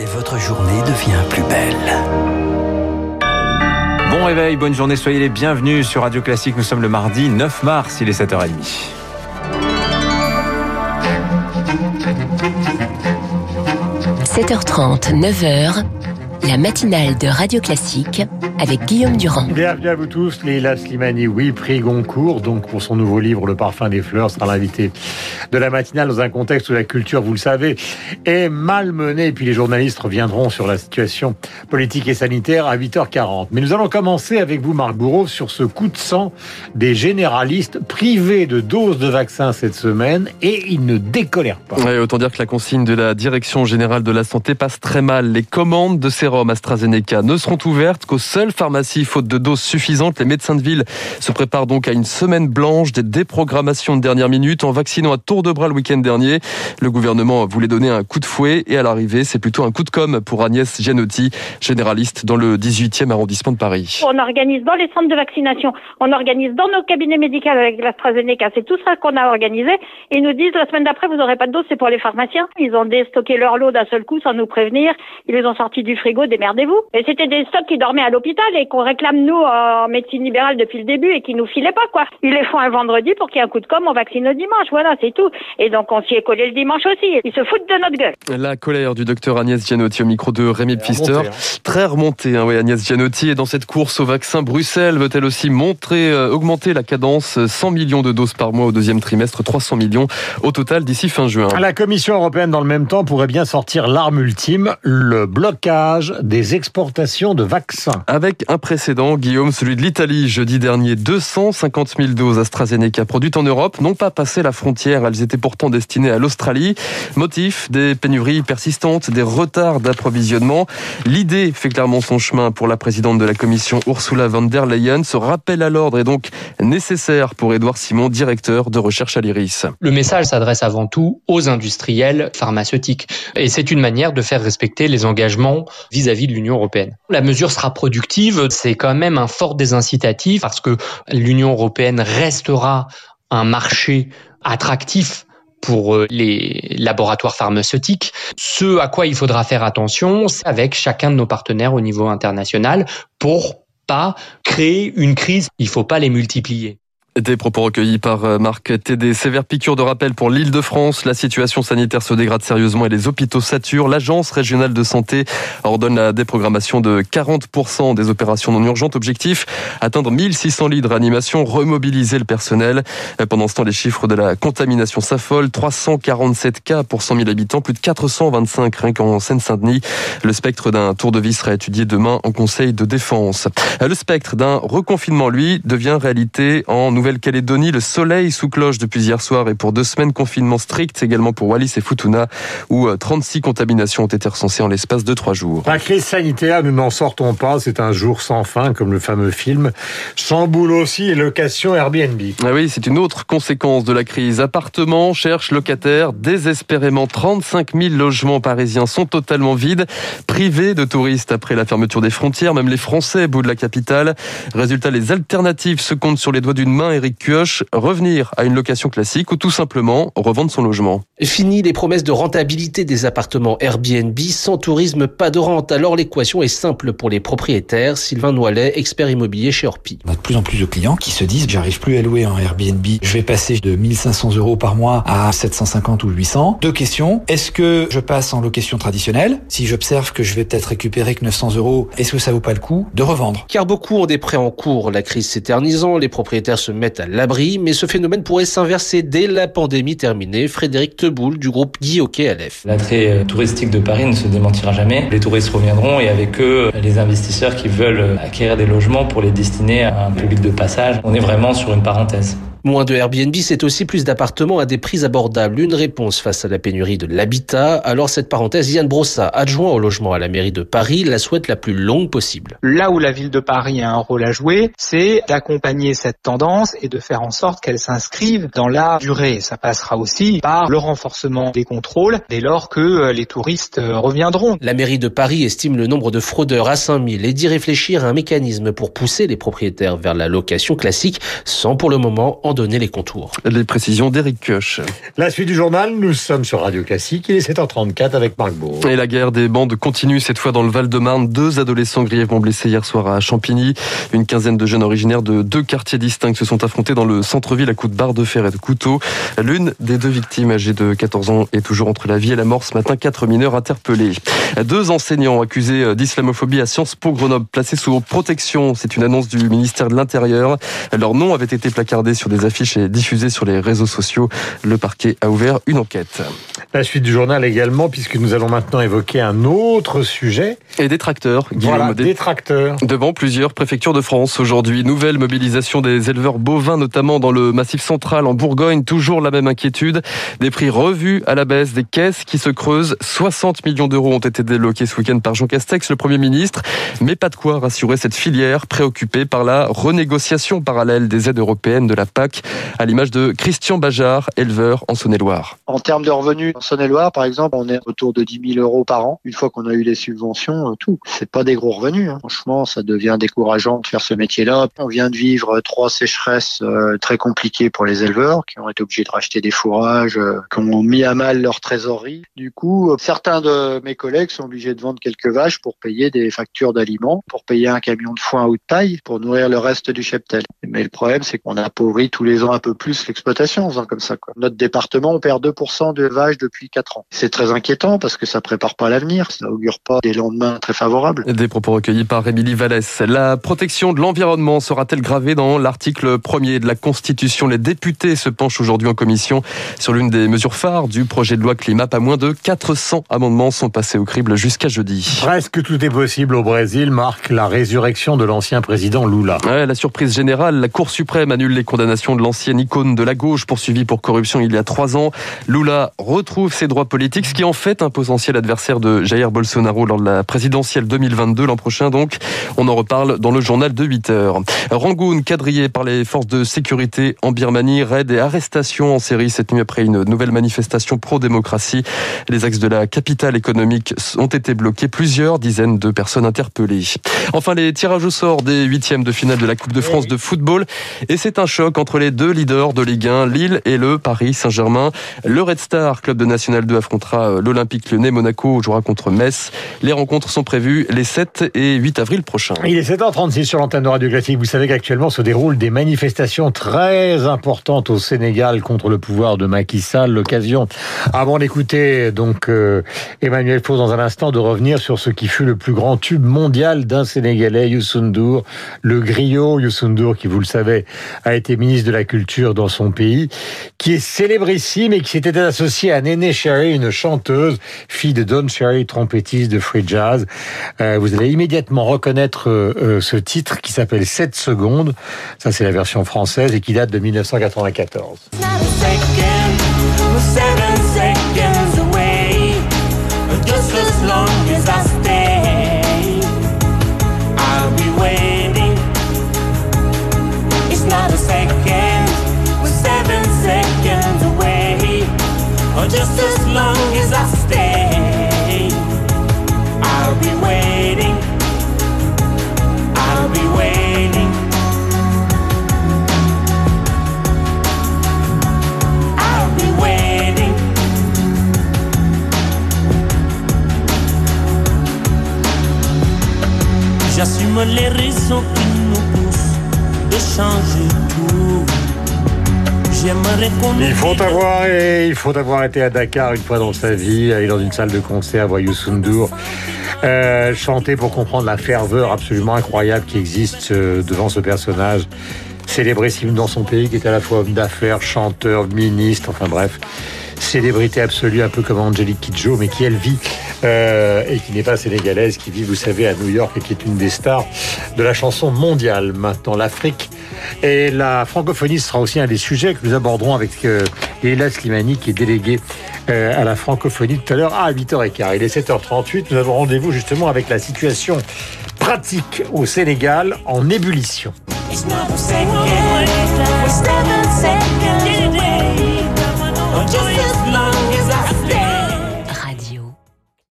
Et votre journée devient plus belle. Bon réveil, bonne journée, soyez les bienvenus sur Radio Classique. Nous sommes le mardi 9 mars, il est 7h30. – 7h30, 9h, la matinale de Radio Classique avec Guillaume Durand. Bienvenue à vous tous. Leila Slimani, oui, prix Goncourt, donc pour son nouveau livre Le parfum des fleurs, sera l'invité de la matinale dans un contexte où la culture, vous le savez, est malmenée. Et puis les journalistes reviendront sur la situation politique et sanitaire à 8h40. Mais nous allons commencer avec vous, Marc Bourreau, sur ce coup de sang des généralistes privés de doses de vaccins cette semaine et ils ne décolèrent pas. Ouais, autant dire que la consigne de la Direction générale de la santé passe très mal. Les commandes de sérum AstraZeneca ne seront ouvertes qu'aux seuls pharmacie, faute de doses suffisantes. Les médecins de ville se préparent donc à une semaine blanche des déprogrammations de dernière minute en vaccinant à tour de bras le week-end dernier. Le gouvernement voulait donner un coup de fouet et à l'arrivée, c'est plutôt un coup de com pour Agnès Gianotti, généraliste dans le 18e arrondissement de Paris. On organise dans les centres de vaccination, on organise dans nos cabinets médicaux avec l'AstraZeneca, c'est tout ça qu'on a organisé. Ils nous disent la semaine d'après, vous n'aurez pas de doses, c'est pour les pharmaciens. Ils ont déstocké leur lot d'un seul coup sans nous prévenir. Ils les ont sortis du frigo, démerdez-vous. Et c'était des stocks qui dormaient à l'hôpital et qu'on réclame nous en médecine libérale depuis le début et qui nous filaient pas quoi. Ils les font un vendredi pour qu'il y ait un coup de com, on vaccine le dimanche, voilà, c'est tout. Et donc on s'y est collé le dimanche aussi. Ils se foutent de notre gueule. La colère du docteur Agnès Gianotti au micro de Rémi Pfister, hein. très remontée. Hein, oui, Agnès Gianotti et dans cette course au vaccin, Bruxelles veut-elle aussi montrer, euh, augmenter la cadence, 100 millions de doses par mois au deuxième trimestre, 300 millions au total d'ici fin juin. La Commission européenne, dans le même temps, pourrait bien sortir l'arme ultime, le blocage des exportations de vaccins. Avec un précédent, Guillaume, celui de l'Italie, jeudi dernier, 250 000 doses AstraZeneca produites en Europe n'ont pas passé la frontière. Elles étaient pourtant destinées à l'Australie. Motif des pénuries persistantes, des retards d'approvisionnement. L'idée fait clairement son chemin pour la présidente de la Commission, Ursula von der Leyen. Ce rappel à l'ordre est donc nécessaire pour Édouard Simon, directeur de recherche à l'IRIS. Le message s'adresse avant tout aux industriels pharmaceutiques. Et c'est une manière de faire respecter les engagements vis-à-vis de l'Union européenne. La mesure sera productive, c'est quand même un fort désincitatif parce que l'Union européenne restera un marché attractif pour euh, les laboratoires pharmaceutiques. Ce à quoi il faudra faire attention, c'est avec chacun de nos partenaires au niveau international pour pas créer une crise. Il faut pas les multiplier. Des propos recueillis par euh, Marc Tédé. Sévère piqûre de rappel pour l'île de France. La situation sanitaire se dégrade sérieusement et les hôpitaux saturent. L'Agence régionale de santé ordonne la déprogrammation de 40% des opérations non urgentes. Objectif, atteindre 1600 lits de réanimation, remobiliser le personnel. Pendant ce temps, les chiffres de la contamination s'affolent. 347 cas pour 100 000 habitants, plus de 425 rien qu'en Seine-Saint-Denis. Le spectre d'un tour de vie sera étudié demain en Conseil de défense. Le spectre d'un reconfinement, lui, devient réalité en Nouvelle-Calédonie. Le soleil sous cloche depuis hier soir et pour deux semaines confinement strict également pour Wallis et Futuna où 36 contaminations ont été recensées en l'espace de trois jours. La crise sanitaire, nous n'en sortons pas. C'est un jour sans fin, comme le fameux film. Chamboule aussi les locations Airbnb. Ah oui, c'est une autre conséquence de la crise. Appartements, cherchent locataires, désespérément 35 000 logements parisiens sont totalement vides, privés de touristes après la fermeture des frontières, même les Français bout de la capitale. Résultat, les alternatives se comptent sur les doigts d'une main. Eric Kioch, revenir à une location classique ou tout simplement revendre son logement. Fini les promesses de rentabilité des appartements Airbnb. Sans tourisme, pas de rente. Alors l'équation est simple pour les propriétaires. Sylvain Noilet, expert immobilier chez Orpi. On a de plus en plus de clients qui se disent j'arrive plus à louer un Airbnb. Je vais passer de 1500 euros par mois à 750 ou 800. Deux questions. Est-ce que je passe en location traditionnelle? Si j'observe que je vais peut-être récupérer que 900 euros, est-ce que ça vaut pas le coup de revendre? Car beaucoup ont des prêts en cours. La crise s'éternisant, les propriétaires se mettent à l'abri, mais ce phénomène pourrait s'inverser dès la pandémie terminée. Frédéric Teboul du groupe Guy Hockey Aleph. L'attrait euh, touristique de Paris ne se démentira jamais. Les touristes reviendront et avec eux, les investisseurs qui veulent acquérir des logements pour les destiner à un public de passage. On est vraiment sur une parenthèse. Moins de Airbnb, c'est aussi plus d'appartements à des prix abordables. Une réponse face à la pénurie de l'habitat. Alors cette parenthèse, Yann Brossa, adjoint au logement à la mairie de Paris, la souhaite la plus longue possible. Là où la ville de Paris a un rôle à jouer, c'est d'accompagner cette tendance et de faire en sorte qu'elle s'inscrive dans la durée. Ça passera aussi par le renforcement des contrôles dès lors que euh, les touristes euh, reviendront. La mairie de Paris estime le nombre de fraudeurs à 5000 et dit réfléchir à un mécanisme pour pousser les propriétaires vers la location classique sans pour le moment en donner les contours. Les précisions d'Éric Koch. La suite du journal, nous sommes sur Radio Classique, il est 7h34 avec Marc Bourg. Et la guerre des bandes continue cette fois dans le Val-de-Marne. Deux adolescents grièvement blessés hier soir à Champigny. Une quinzaine de jeunes originaires de deux quartiers distincts se sont affrontés dans le centre-ville à coups de barre de fer et de couteau. L'une des deux victimes, âgée de 14 ans, est toujours entre la vie et la mort. Ce matin, quatre mineurs interpellés. Deux enseignants accusés d'islamophobie à Sciences Po Grenoble, placés sous protection. C'est une annonce du ministère de l'Intérieur. Leur nom avait été placardé sur des affiches et diffusé sur les réseaux sociaux. Le parquet a ouvert une enquête. La suite du journal également, puisque nous allons maintenant évoquer un autre sujet. Et des tracteurs. Voilà, des tracteurs. Devant plusieurs préfectures de France aujourd'hui. Nouvelle mobilisation des éleveurs bovins, notamment dans le massif central en Bourgogne. Toujours la même inquiétude. Des prix revus à la baisse, des caisses qui se creusent. 60 millions d'euros ont été débloqués ce week-end par Jean Castex, le Premier ministre. Mais pas de quoi rassurer cette filière préoccupée par la renégociation parallèle des aides européennes de la PAC, à l'image de Christian Bajard, éleveur en Saône-et-Loire. En termes de revenus, en Saône-et-Loire, par exemple, on est autour de 10 000 euros par an. Une fois qu'on a eu les subventions, tout. C'est pas des gros revenus. Hein. Franchement, ça devient décourageant de faire ce métier-là. On vient de vivre trois sécheresses euh, très compliquées pour les éleveurs qui ont été obligés de racheter des fourrages, euh, qui ont mis à mal leur trésorerie. Du coup, euh, certains de mes collègues sont obligés de vendre quelques vaches pour payer des factures d'aliments, pour payer un camion de foin ou de paille, pour nourrir le reste du cheptel. Mais le problème, c'est qu'on appauvrit tous les ans un peu plus l'exploitation en faisant comme ça. Quoi. Notre département, on perd 2% de vaches depuis 4 ans. C'est très inquiétant parce que ça prépare pas l'avenir, ça augure pas des lendemains très favorables. Des propos recueillis par Émilie Vallès. La protection de l'environnement sera-t-elle gravée dans l'article 1er de la Constitution? Les députés se penchent aujourd'hui en commission sur l'une des mesures phares du projet de loi climat. Pas moins de 400 amendements sont passés au crible jusqu'à jeudi. Presque tout est possible au Brésil, marque la résurrection de l'ancien président Lula. Ouais, la surprise générale, la Cour suprême annule les condamnations de l'ancienne icône de la gauche poursuivie pour corruption il y a trois ans. Lula retrouve ses droits politiques, ce qui en fait un potentiel adversaire de Jair Bolsonaro lors de la présidentielle 2022 l'an prochain. Donc, on en reparle dans le journal de 8 heures. Rangoon, quadrillé par les forces de sécurité en Birmanie, raid et arrestations en série cette nuit après une nouvelle manifestation pro-démocratie. Les axes de la capitale économique ont été bloqués. Plusieurs dizaines de personnes interpellées. Enfin, les tirages au sort des huitièmes de finale de la Coupe de France de football. Et c'est un choc entre les deux leaders de Ligue 1, Lille et le Paris Saint-Germain. Le Red Star, club de National 2, affrontera l'Olympique Lyonnais. Monaco jouera contre Metz. Les rencontres sont prévues les 7 et 8 avril prochains. Il est 7h36 sur l'antenne de Radio Classique. Vous savez qu'actuellement se déroulent des manifestations très importantes au Sénégal contre le pouvoir de Macky Sall. L'occasion, avant d'écouter donc euh, Emmanuel Faux dans un instant, de revenir sur ce qui fut le plus grand tube mondial d'un Sénégalais, Youssou N'Dour, le griot Youssou N'Dour, qui vous le savez, a été ministre de la Culture dans son pays, qui est célébrissime et qui s'était associé à Néné Cherry, une chanteuse, fille de Don Cherry, trompettiste de free jazz. Euh, vous allez immédiatement reconnaître euh, euh, ce titre qui s'appelle 7 secondes. Ça, c'est la version française et qui date de 1994. Changer tout. Il faut avoir et il faut avoir été à Dakar une fois dans sa vie, aller dans une salle de concert, voir Youssou N'Dour euh, chanter pour comprendre la ferveur absolument incroyable qui existe euh, devant ce personnage célébrissime dans son pays, qui est à la fois homme d'affaires, chanteur, ministre, enfin bref, célébrité absolue, un peu comme Angelique Kidjo, mais qui elle vit euh, et qui n'est pas sénégalaise, qui vit, vous savez, à New York et qui est une des stars de la chanson mondiale. Maintenant, l'Afrique et la francophonie sera aussi un des sujets que nous aborderons avec euh, Léla Slimani, qui est déléguée euh, à la francophonie tout à l'heure à 8h15. Il est 7h38. Nous avons rendez-vous justement avec la situation pratique au Sénégal en ébullition.